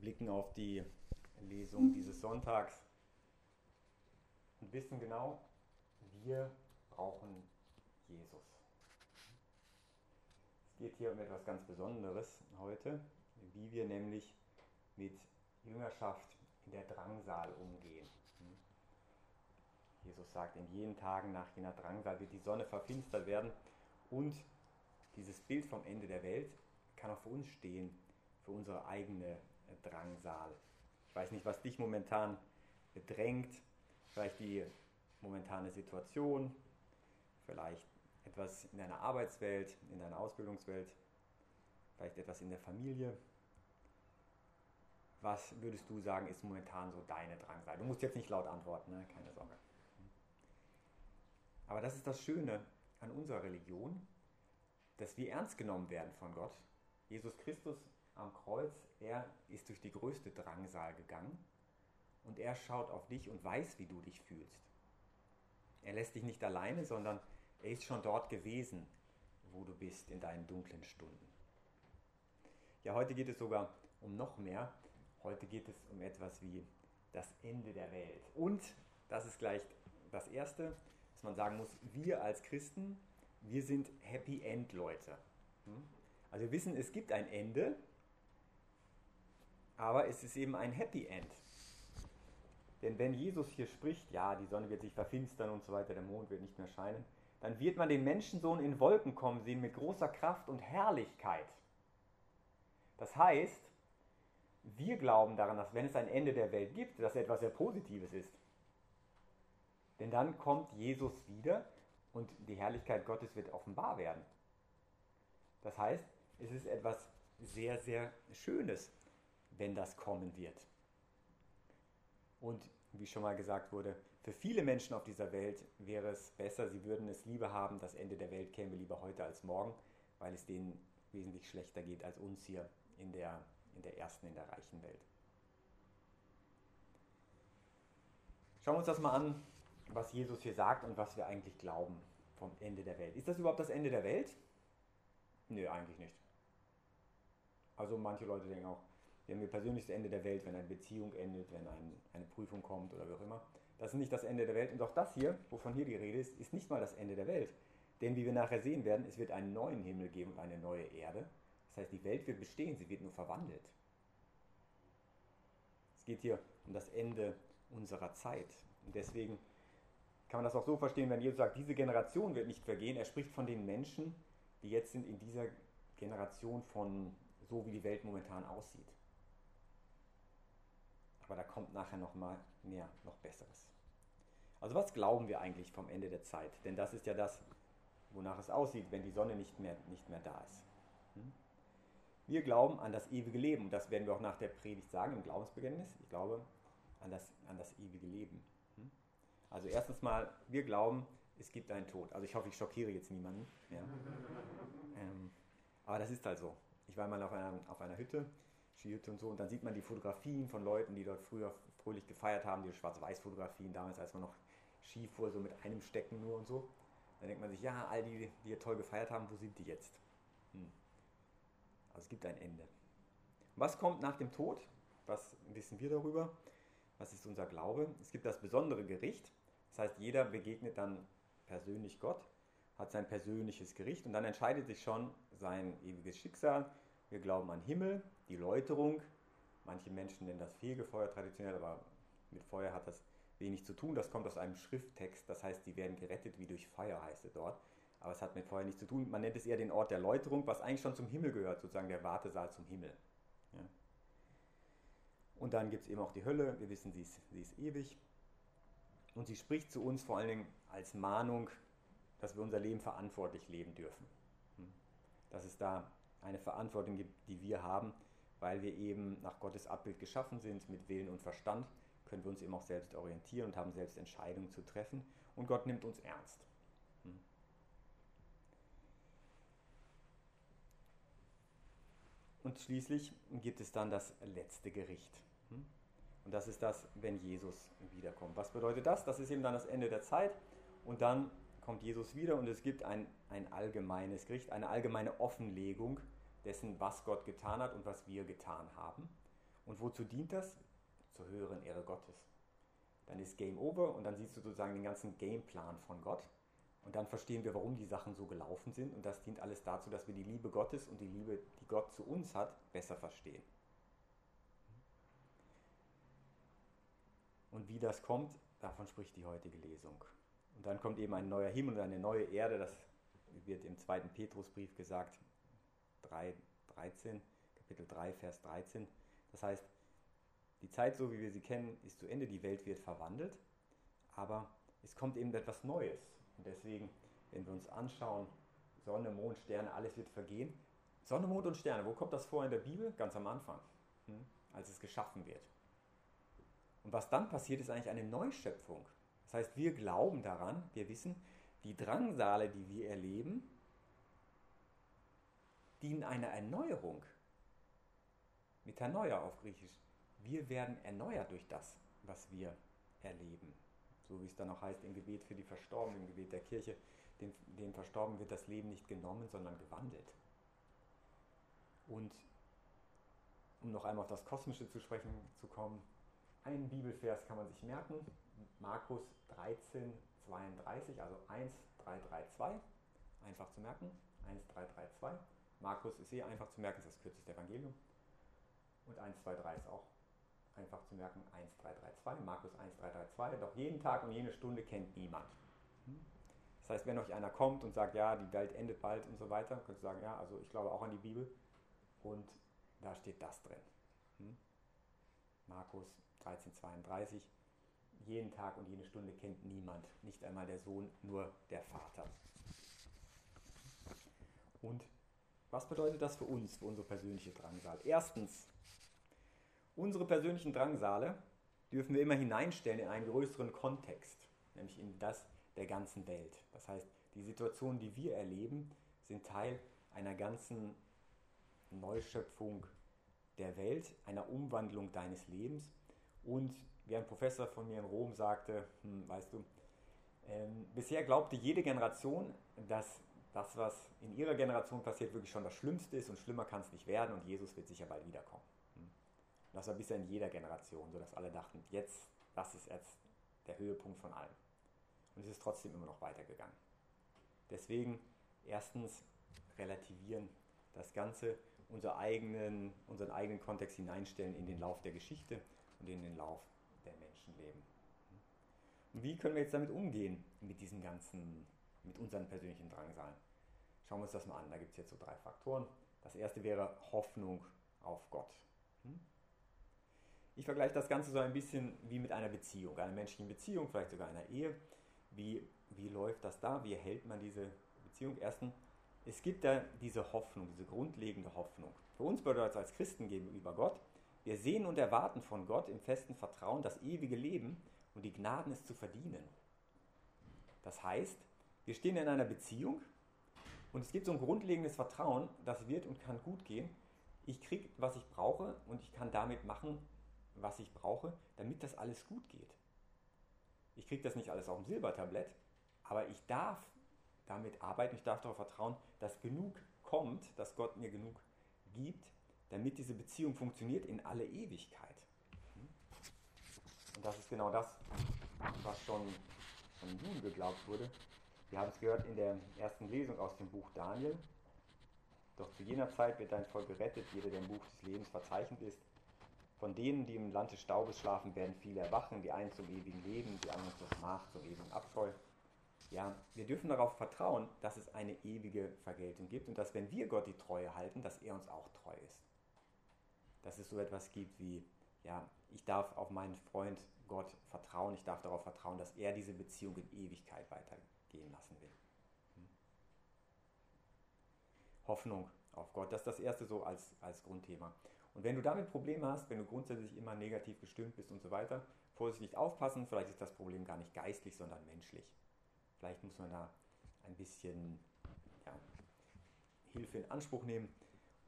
blicken auf die Lesung dieses Sonntags und wissen genau, wir brauchen Jesus. Es geht hier um etwas ganz Besonderes heute, wie wir nämlich mit Jüngerschaft in der Drangsal umgehen. Jesus sagt, in jenen Tagen nach jener Drangsal wird die Sonne verfinstert werden und dieses Bild vom Ende der Welt kann auch für uns stehen, für unsere eigene Drangsal. Ich weiß nicht, was dich momentan bedrängt, vielleicht die momentane Situation, vielleicht etwas in deiner Arbeitswelt, in deiner Ausbildungswelt, vielleicht etwas in der Familie. Was würdest du sagen, ist momentan so deine Drangsal? Du musst jetzt nicht laut antworten, ne? keine Sorge. Aber das ist das Schöne an unserer Religion, dass wir ernst genommen werden von Gott. Jesus Christus am Kreuz, er ist durch die größte Drangsal gegangen und er schaut auf dich und weiß, wie du dich fühlst. Er lässt dich nicht alleine, sondern er ist schon dort gewesen, wo du bist in deinen dunklen Stunden. Ja, heute geht es sogar um noch mehr. Heute geht es um etwas wie das Ende der Welt. Und das ist gleich das Erste, dass man sagen muss, wir als Christen, wir sind Happy End Leute. Hm? Also wir wissen, es gibt ein Ende, aber es ist eben ein Happy End. Denn wenn Jesus hier spricht, ja, die Sonne wird sich verfinstern und so weiter, der Mond wird nicht mehr scheinen, dann wird man den Menschensohn in Wolken kommen sehen mit großer Kraft und Herrlichkeit. Das heißt, wir glauben daran, dass wenn es ein Ende der Welt gibt, dass etwas sehr Positives ist. Denn dann kommt Jesus wieder und die Herrlichkeit Gottes wird offenbar werden. Das heißt, es ist etwas sehr, sehr Schönes, wenn das kommen wird. Und wie schon mal gesagt wurde, für viele Menschen auf dieser Welt wäre es besser, sie würden es lieber haben, das Ende der Welt käme lieber heute als morgen, weil es denen wesentlich schlechter geht als uns hier in der, in der ersten, in der reichen Welt. Schauen wir uns das mal an, was Jesus hier sagt und was wir eigentlich glauben vom Ende der Welt. Ist das überhaupt das Ende der Welt? Nö, eigentlich nicht. Also manche Leute denken auch, wir haben ihr persönliches Ende der Welt, wenn eine Beziehung endet, wenn ein, eine Prüfung kommt oder wie auch immer. Das ist nicht das Ende der Welt. Und auch das hier, wovon hier die Rede ist, ist nicht mal das Ende der Welt. Denn wie wir nachher sehen werden, es wird einen neuen Himmel geben und eine neue Erde. Das heißt, die Welt wird bestehen, sie wird nur verwandelt. Es geht hier um das Ende unserer Zeit. Und deswegen kann man das auch so verstehen, wenn Jesus sagt, diese Generation wird nicht vergehen. Er spricht von den Menschen, die jetzt sind in dieser Generation von so, wie die Welt momentan aussieht. Aber da kommt nachher noch mal mehr, noch Besseres. Also was glauben wir eigentlich vom Ende der Zeit? Denn das ist ja das, wonach es aussieht, wenn die Sonne nicht mehr, nicht mehr da ist. Hm? Wir glauben an das ewige Leben. Das werden wir auch nach der Predigt sagen im Glaubensbekenntnis. Ich glaube an das, an das ewige Leben. Hm? Also erstens mal, wir glauben, es gibt einen Tod. Also ich hoffe, ich schockiere jetzt niemanden. Ja. Ähm, aber das ist halt so. Ich war mal auf einer, auf einer Hütte Skihütte und so. Und dann sieht man die Fotografien von Leuten, die dort früher fröhlich gefeiert haben, die Schwarz-Weiß-Fotografien, damals, als man noch Ski fuhr, so mit einem Stecken nur und so. Dann denkt man sich, ja, all die, die hier toll gefeiert haben, wo sind die jetzt? Hm. Also es gibt ein Ende. Was kommt nach dem Tod? Was wissen wir darüber? Was ist unser Glaube? Es gibt das besondere Gericht. Das heißt, jeder begegnet dann persönlich Gott, hat sein persönliches Gericht und dann entscheidet sich schon sein ewiges Schicksal. Wir glauben an Himmel, die Läuterung. Manche Menschen nennen das Fegefeuer traditionell, aber mit Feuer hat das wenig zu tun. Das kommt aus einem Schrifttext, das heißt, die werden gerettet wie durch Feuer, heißt es dort. Aber es hat mit Feuer nichts zu tun. Man nennt es eher den Ort der Läuterung, was eigentlich schon zum Himmel gehört, sozusagen der Wartesaal zum Himmel. Ja. Und dann gibt es eben auch die Hölle. Wir wissen, sie ist, sie ist ewig. Und sie spricht zu uns vor allen Dingen als Mahnung, dass wir unser Leben verantwortlich leben dürfen. Hm. Dass es da eine Verantwortung gibt, die wir haben, weil wir eben nach Gottes Abbild geschaffen sind, mit Willen und Verstand, können wir uns eben auch selbst orientieren und haben selbst Entscheidungen zu treffen. Und Gott nimmt uns ernst. Hm. Und schließlich gibt es dann das letzte Gericht. Hm. Und das ist das, wenn Jesus wiederkommt. Was bedeutet das? Das ist eben dann das Ende der Zeit. Und dann kommt Jesus wieder und es gibt ein, ein allgemeines Gericht, eine allgemeine Offenlegung dessen, was Gott getan hat und was wir getan haben. Und wozu dient das? Zur höheren Ehre Gottes. Dann ist Game Over und dann siehst du sozusagen den ganzen Gameplan von Gott. Und dann verstehen wir, warum die Sachen so gelaufen sind. Und das dient alles dazu, dass wir die Liebe Gottes und die Liebe, die Gott zu uns hat, besser verstehen. Und wie das kommt, davon spricht die heutige Lesung. Und dann kommt eben ein neuer Himmel und eine neue Erde. Das wird im zweiten Petrusbrief gesagt, 3, 13, Kapitel 3, Vers 13. Das heißt, die Zeit, so wie wir sie kennen, ist zu Ende, die Welt wird verwandelt, aber es kommt eben etwas Neues. Und deswegen, wenn wir uns anschauen, Sonne, Mond, Sterne, alles wird vergehen. Sonne, Mond und Sterne, wo kommt das vor in der Bibel? Ganz am Anfang, hm? als es geschaffen wird. Und was dann passiert, ist eigentlich eine Neuschöpfung. Das heißt, wir glauben daran, wir wissen, die Drangsale, die wir erleben, dienen einer Erneuerung. Metanoia auf Griechisch. Wir werden erneuert durch das, was wir erleben. So wie es dann auch heißt im Gebet für die Verstorbenen, im Gebet der Kirche, dem, dem Verstorbenen wird das Leben nicht genommen, sondern gewandelt. Und um noch einmal auf das Kosmische zu sprechen zu kommen, einen Bibelvers kann man sich merken, Markus 13, 32, also 1, 3, 3, 2, einfach zu merken, 1, 3, 3, 2. Markus ist sehr einfach zu merken, ist das kürzeste Evangelium. Und 1, 2, 3 ist auch einfach zu merken, 1, 3, 3, 2, Markus 1, 3, 3, 2. Doch jeden Tag und jede Stunde kennt niemand. Das heißt, wenn euch einer kommt und sagt, ja, die Welt endet bald und so weiter, könnt ihr sagen, ja, also ich glaube auch an die Bibel. Und da steht das drin. Hm? Markus 13, 32. Jeden Tag und jede Stunde kennt niemand, nicht einmal der Sohn, nur der Vater. Und was bedeutet das für uns, für unsere persönliche Drangsal? Erstens, unsere persönlichen Drangsale dürfen wir immer hineinstellen in einen größeren Kontext, nämlich in das der ganzen Welt. Das heißt, die Situationen, die wir erleben, sind Teil einer ganzen Neuschöpfung der Welt, einer Umwandlung deines Lebens. Und wie ein Professor von mir in Rom sagte, hm, weißt du, ähm, bisher glaubte jede Generation, dass das, was in ihrer Generation passiert, wirklich schon das Schlimmste ist und schlimmer kann es nicht werden und Jesus wird sicher bald wiederkommen. Hm. Das war bisher in jeder Generation, so dass alle dachten, jetzt, das ist jetzt der Höhepunkt von allem. Und es ist trotzdem immer noch weitergegangen. Deswegen erstens relativieren das Ganze, unser eigenen, unseren eigenen Kontext hineinstellen in den Lauf der Geschichte und in den Lauf der Menschenleben. Und wie können wir jetzt damit umgehen, mit diesem ganzen, mit unseren persönlichen Drangsalen? Schauen wir uns das mal an. Da gibt es jetzt so drei Faktoren. Das erste wäre Hoffnung auf Gott. Hm? Ich vergleiche das Ganze so ein bisschen wie mit einer Beziehung, einer menschlichen Beziehung, vielleicht sogar einer Ehe. Wie, wie läuft das da? Wie erhält man diese Beziehung? Erstens, es gibt da diese Hoffnung, diese grundlegende Hoffnung. Für uns bedeutet das als Christen gegenüber Gott, wir sehen und erwarten von Gott im festen Vertrauen das ewige Leben und die Gnaden es zu verdienen. Das heißt, wir stehen in einer Beziehung und es gibt so ein grundlegendes Vertrauen, das wird und kann gut gehen. Ich kriege, was ich brauche und ich kann damit machen, was ich brauche, damit das alles gut geht. Ich kriege das nicht alles auf dem Silbertablett, aber ich darf damit arbeiten, ich darf darauf vertrauen, dass genug kommt, dass Gott mir genug gibt, damit diese Beziehung funktioniert in alle Ewigkeit. Und das ist genau das, was schon von den Juden geglaubt wurde. Wir haben es gehört in der ersten Lesung aus dem Buch Daniel. Doch zu jener Zeit wird dein Volk gerettet, jeder, der im Buch des Lebens verzeichnet ist. Von denen, die im Land des Staubes schlafen, werden viele erwachen, die einen zum ewigen Leben, die anderen zur Schmach, zum ewigen Abscheu. Ja, wir dürfen darauf vertrauen, dass es eine ewige Vergeltung gibt und dass, wenn wir Gott die Treue halten, dass er uns auch treu ist dass es so etwas gibt wie, ja, ich darf auf meinen Freund Gott vertrauen, ich darf darauf vertrauen, dass er diese Beziehung in Ewigkeit weitergehen lassen will. Hm. Hoffnung auf Gott, das ist das erste so als, als Grundthema. Und wenn du damit Probleme hast, wenn du grundsätzlich immer negativ gestimmt bist und so weiter, vorsichtig aufpassen, vielleicht ist das Problem gar nicht geistlich, sondern menschlich. Vielleicht muss man da ein bisschen ja, Hilfe in Anspruch nehmen.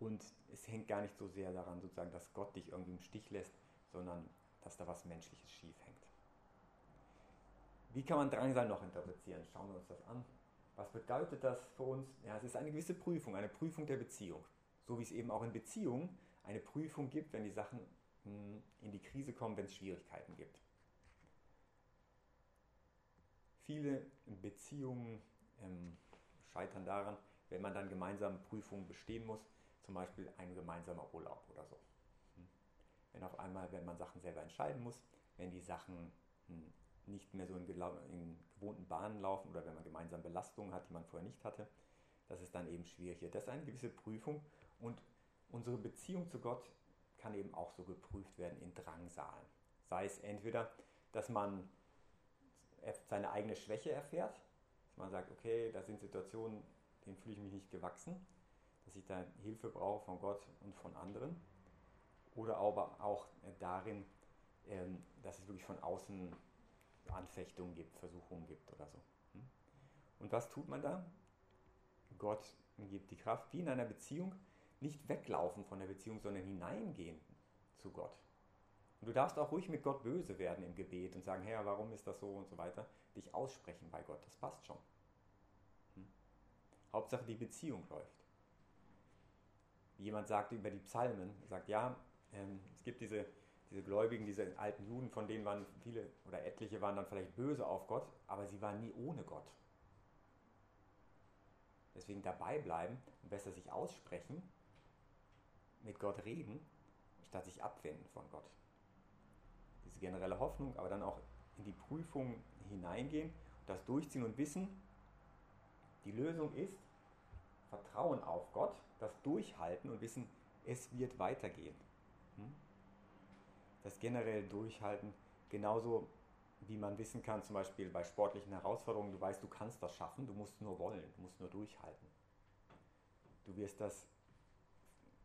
Und es hängt gar nicht so sehr daran, sozusagen, dass Gott dich irgendwie im Stich lässt, sondern dass da was Menschliches schief hängt. Wie kann man Drangsal noch interpretieren? Schauen wir uns das an. Was bedeutet das für uns? Ja, es ist eine gewisse Prüfung, eine Prüfung der Beziehung. So wie es eben auch in Beziehungen eine Prüfung gibt, wenn die Sachen hm, in die Krise kommen, wenn es Schwierigkeiten gibt. Viele Beziehungen ähm, scheitern daran, wenn man dann gemeinsame Prüfungen bestehen muss, zum Beispiel ein gemeinsamer Urlaub oder so. Hm. Wenn auf einmal, wenn man Sachen selber entscheiden muss, wenn die Sachen hm, nicht mehr so in, in gewohnten Bahnen laufen oder wenn man gemeinsam Belastungen hat, die man vorher nicht hatte, dass es dann eben schwierig. Das ist eine gewisse Prüfung und unsere Beziehung zu Gott kann eben auch so geprüft werden in Drangsalen. Sei es entweder, dass man seine eigene Schwäche erfährt, dass man sagt, okay, da sind Situationen, denen fühle ich mich nicht gewachsen, dass ich da Hilfe brauche von Gott und von anderen. Oder aber auch darin, ähm, dass es wirklich von außen Anfechtungen gibt, Versuchungen gibt oder so. Hm? Und was tut man da? Gott gibt die Kraft, wie in einer Beziehung, nicht weglaufen von der Beziehung, sondern hineingehen zu Gott. Und du darfst auch ruhig mit Gott böse werden im Gebet und sagen, Herr, warum ist das so und so weiter. Dich aussprechen bei Gott, das passt schon. Hm? Hauptsache die Beziehung läuft. Jemand sagte über die Psalmen, sagt, ja, ähm, es gibt diese, diese Gläubigen, diese alten Juden, von denen waren viele oder etliche waren dann vielleicht böse auf Gott, aber sie waren nie ohne Gott. Deswegen dabei bleiben und besser sich aussprechen, mit Gott reden, statt sich abwenden von Gott. Diese generelle Hoffnung, aber dann auch in die Prüfung hineingehen, das durchziehen und wissen, die Lösung ist Vertrauen auf Gott, das Durchhalten und wissen, es wird weitergehen. Hm? Das generell Durchhalten, genauso wie man wissen kann, zum Beispiel bei sportlichen Herausforderungen, du weißt, du kannst das schaffen, du musst nur wollen, du musst nur durchhalten. Du wirst das,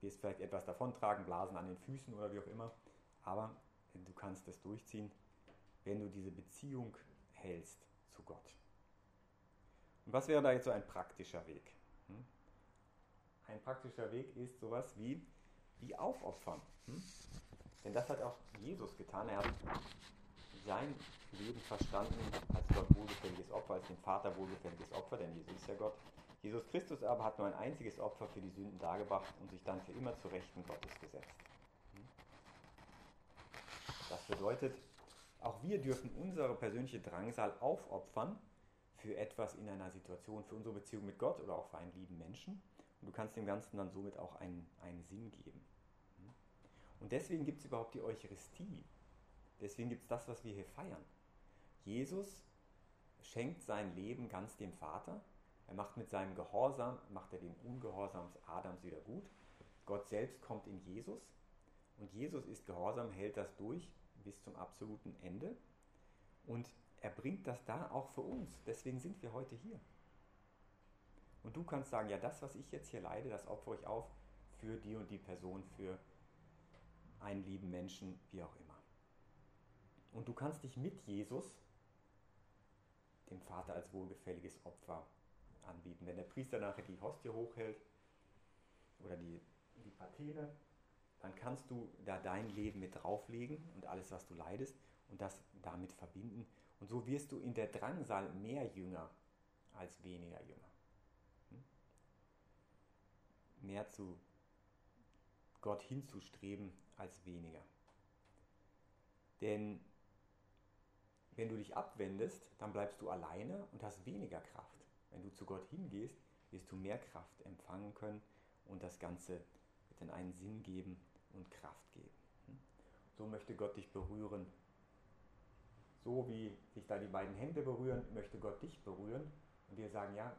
wirst vielleicht etwas davontragen, Blasen an den Füßen oder wie auch immer, aber du kannst es durchziehen, wenn du diese Beziehung hältst zu Gott. Und was wäre da jetzt so ein praktischer Weg? Hm? Ein praktischer Weg ist sowas wie, wie aufopfern. Hm? Denn das hat auch Jesus getan. Er hat sein Leben verstanden als Gott wohlgefälliges Opfer, als dem Vater wohlgefälliges Opfer, denn Jesus ist ja Gott. Jesus Christus aber hat nur ein einziges Opfer für die Sünden dargebracht und sich dann für immer zu Rechten Gottes gesetzt. Das bedeutet, auch wir dürfen unsere persönliche Drangsal aufopfern für etwas in einer Situation, für unsere Beziehung mit Gott oder auch für einen lieben Menschen. Und du kannst dem Ganzen dann somit auch einen, einen Sinn geben. Und deswegen gibt es überhaupt die Eucharistie. Deswegen gibt es das, was wir hier feiern. Jesus schenkt sein Leben ganz dem Vater. Er macht mit seinem Gehorsam, macht er den Ungehorsam Adams wieder gut. Gott selbst kommt in Jesus und Jesus ist gehorsam, hält das durch bis zum absoluten Ende. Und er bringt das da auch für uns. Deswegen sind wir heute hier. Und du kannst sagen, ja, das, was ich jetzt hier leide, das opfere ich auf für die und die Person, für einen lieben Menschen, wie auch immer. Und du kannst dich mit Jesus dem Vater als wohlgefälliges Opfer anbieten. Wenn der Priester nachher die Hostie hochhält oder die, die Patene, dann kannst du da dein Leben mit drauflegen und alles, was du leidest und das damit verbinden. Und so wirst du in der Drangsal mehr Jünger als weniger Jünger. Hm? Mehr zu Gott hinzustreben als weniger. Denn wenn du dich abwendest, dann bleibst du alleine und hast weniger Kraft. Wenn du zu Gott hingehst, wirst du mehr Kraft empfangen können und das Ganze wird dann einen Sinn geben und Kraft geben. Hm? So möchte Gott dich berühren. So wie sich da die beiden Hände berühren, möchte Gott dich berühren und dir sagen, ja,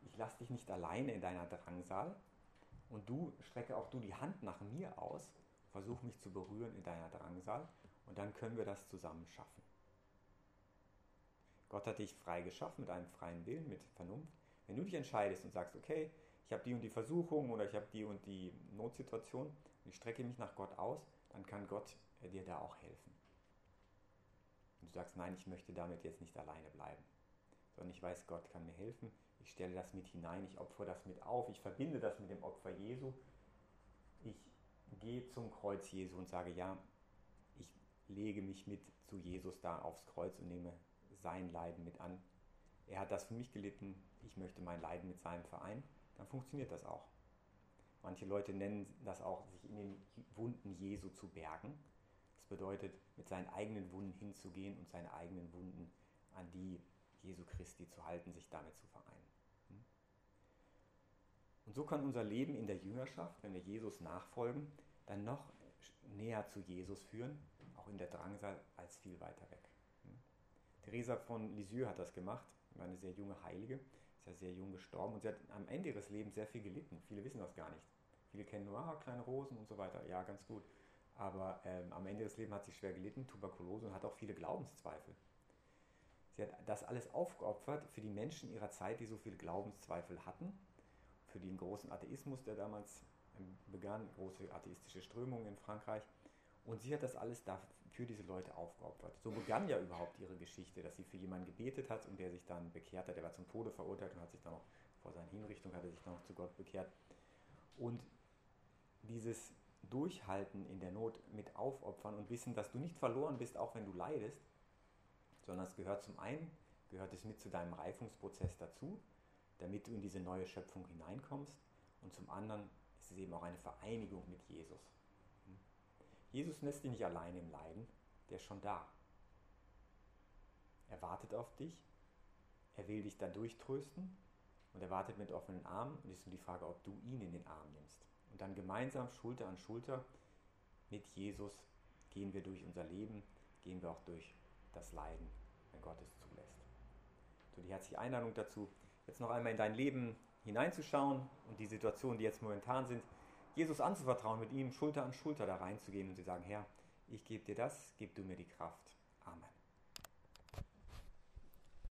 ich lasse dich nicht alleine in deiner Drangsal und du strecke auch du die Hand nach mir aus, versuch mich zu berühren in deiner Drangsal und dann können wir das zusammen schaffen. Gott hat dich frei geschaffen mit einem freien Willen, mit Vernunft. Wenn du dich entscheidest und sagst, okay, ich habe die und die Versuchung oder ich habe die und die Notsituation und ich strecke mich nach Gott aus, dann kann Gott dir da auch helfen. Und du sagst, nein, ich möchte damit jetzt nicht alleine bleiben, sondern ich weiß, Gott kann mir helfen. Ich stelle das mit hinein, ich opfere das mit auf, ich verbinde das mit dem Opfer Jesu. Ich gehe zum Kreuz Jesu und sage, ja, ich lege mich mit zu Jesus da aufs Kreuz und nehme sein Leiden mit an. Er hat das für mich gelitten, ich möchte mein Leiden mit seinem vereinen, dann funktioniert das auch. Manche Leute nennen das auch, sich in den Wunden Jesu zu bergen. bedeutet, mit seinen eigenen Wunden hinzugehen und seine eigenen Wunden an die Jesu Christi zu halten, sich damit zu vereinen. Und so kann unser Leben in der Jüngerschaft, wenn wir Jesus nachfolgen, dann noch näher zu Jesus führen, auch in der Drangsal als viel weiter weg. Hm? Theresa von Lisieux hat das gemacht, war eine sehr junge Heilige, ist ja sehr jung gestorben und sie hat am Ende ihres Lebens sehr viel gelitten. Viele wissen das gar nicht. Viele kennen nur, ah, kleine Rosen und so weiter. Ja, ganz gut. Aber ähm, am Ende des Lebens hat sie schwer gelitten, Tuberkulose und hat auch viele Glaubenszweifel. Sie hat das alles aufgeopfert für die Menschen ihrer Zeit, die so viele Glaubenszweifel hatten, für den großen Atheismus, der damals ähm, begann, große atheistische Strömungen in Frankreich. Und sie hat das alles für diese Leute aufgeopfert. So begann ja überhaupt ihre Geschichte, dass sie für jemanden gebetet hat und der sich dann bekehrt hat. Der war zum Tode verurteilt und hat sich dann auch vor seiner Hinrichtung hat er sich dann auch zu Gott bekehrt. Und dieses Durchhalten in der Not mit aufopfern und wissen, dass du nicht verloren bist, auch wenn du leidest, sondern es gehört zum einen, gehört es mit zu deinem Reifungsprozess dazu, damit du in diese neue Schöpfung hineinkommst und zum anderen ist es eben auch eine Vereinigung mit Jesus. Hm? Jesus lässt dich nicht alleine im Leiden, der ist schon da. Er wartet auf dich, er will dich dann durchtrösten und er wartet mit offenen Armen und es ist nur die Frage, ob du ihn in den Arm nimmst. Und dann gemeinsam Schulter an Schulter mit Jesus gehen wir durch unser Leben, gehen wir auch durch das Leiden, wenn Gott es zulässt. So die herzliche Einladung dazu, jetzt noch einmal in dein Leben hineinzuschauen und die Situationen, die jetzt momentan sind, Jesus anzuvertrauen, mit ihm Schulter an Schulter da reinzugehen und zu sagen, Herr, ich gebe dir das, gib du mir die Kraft.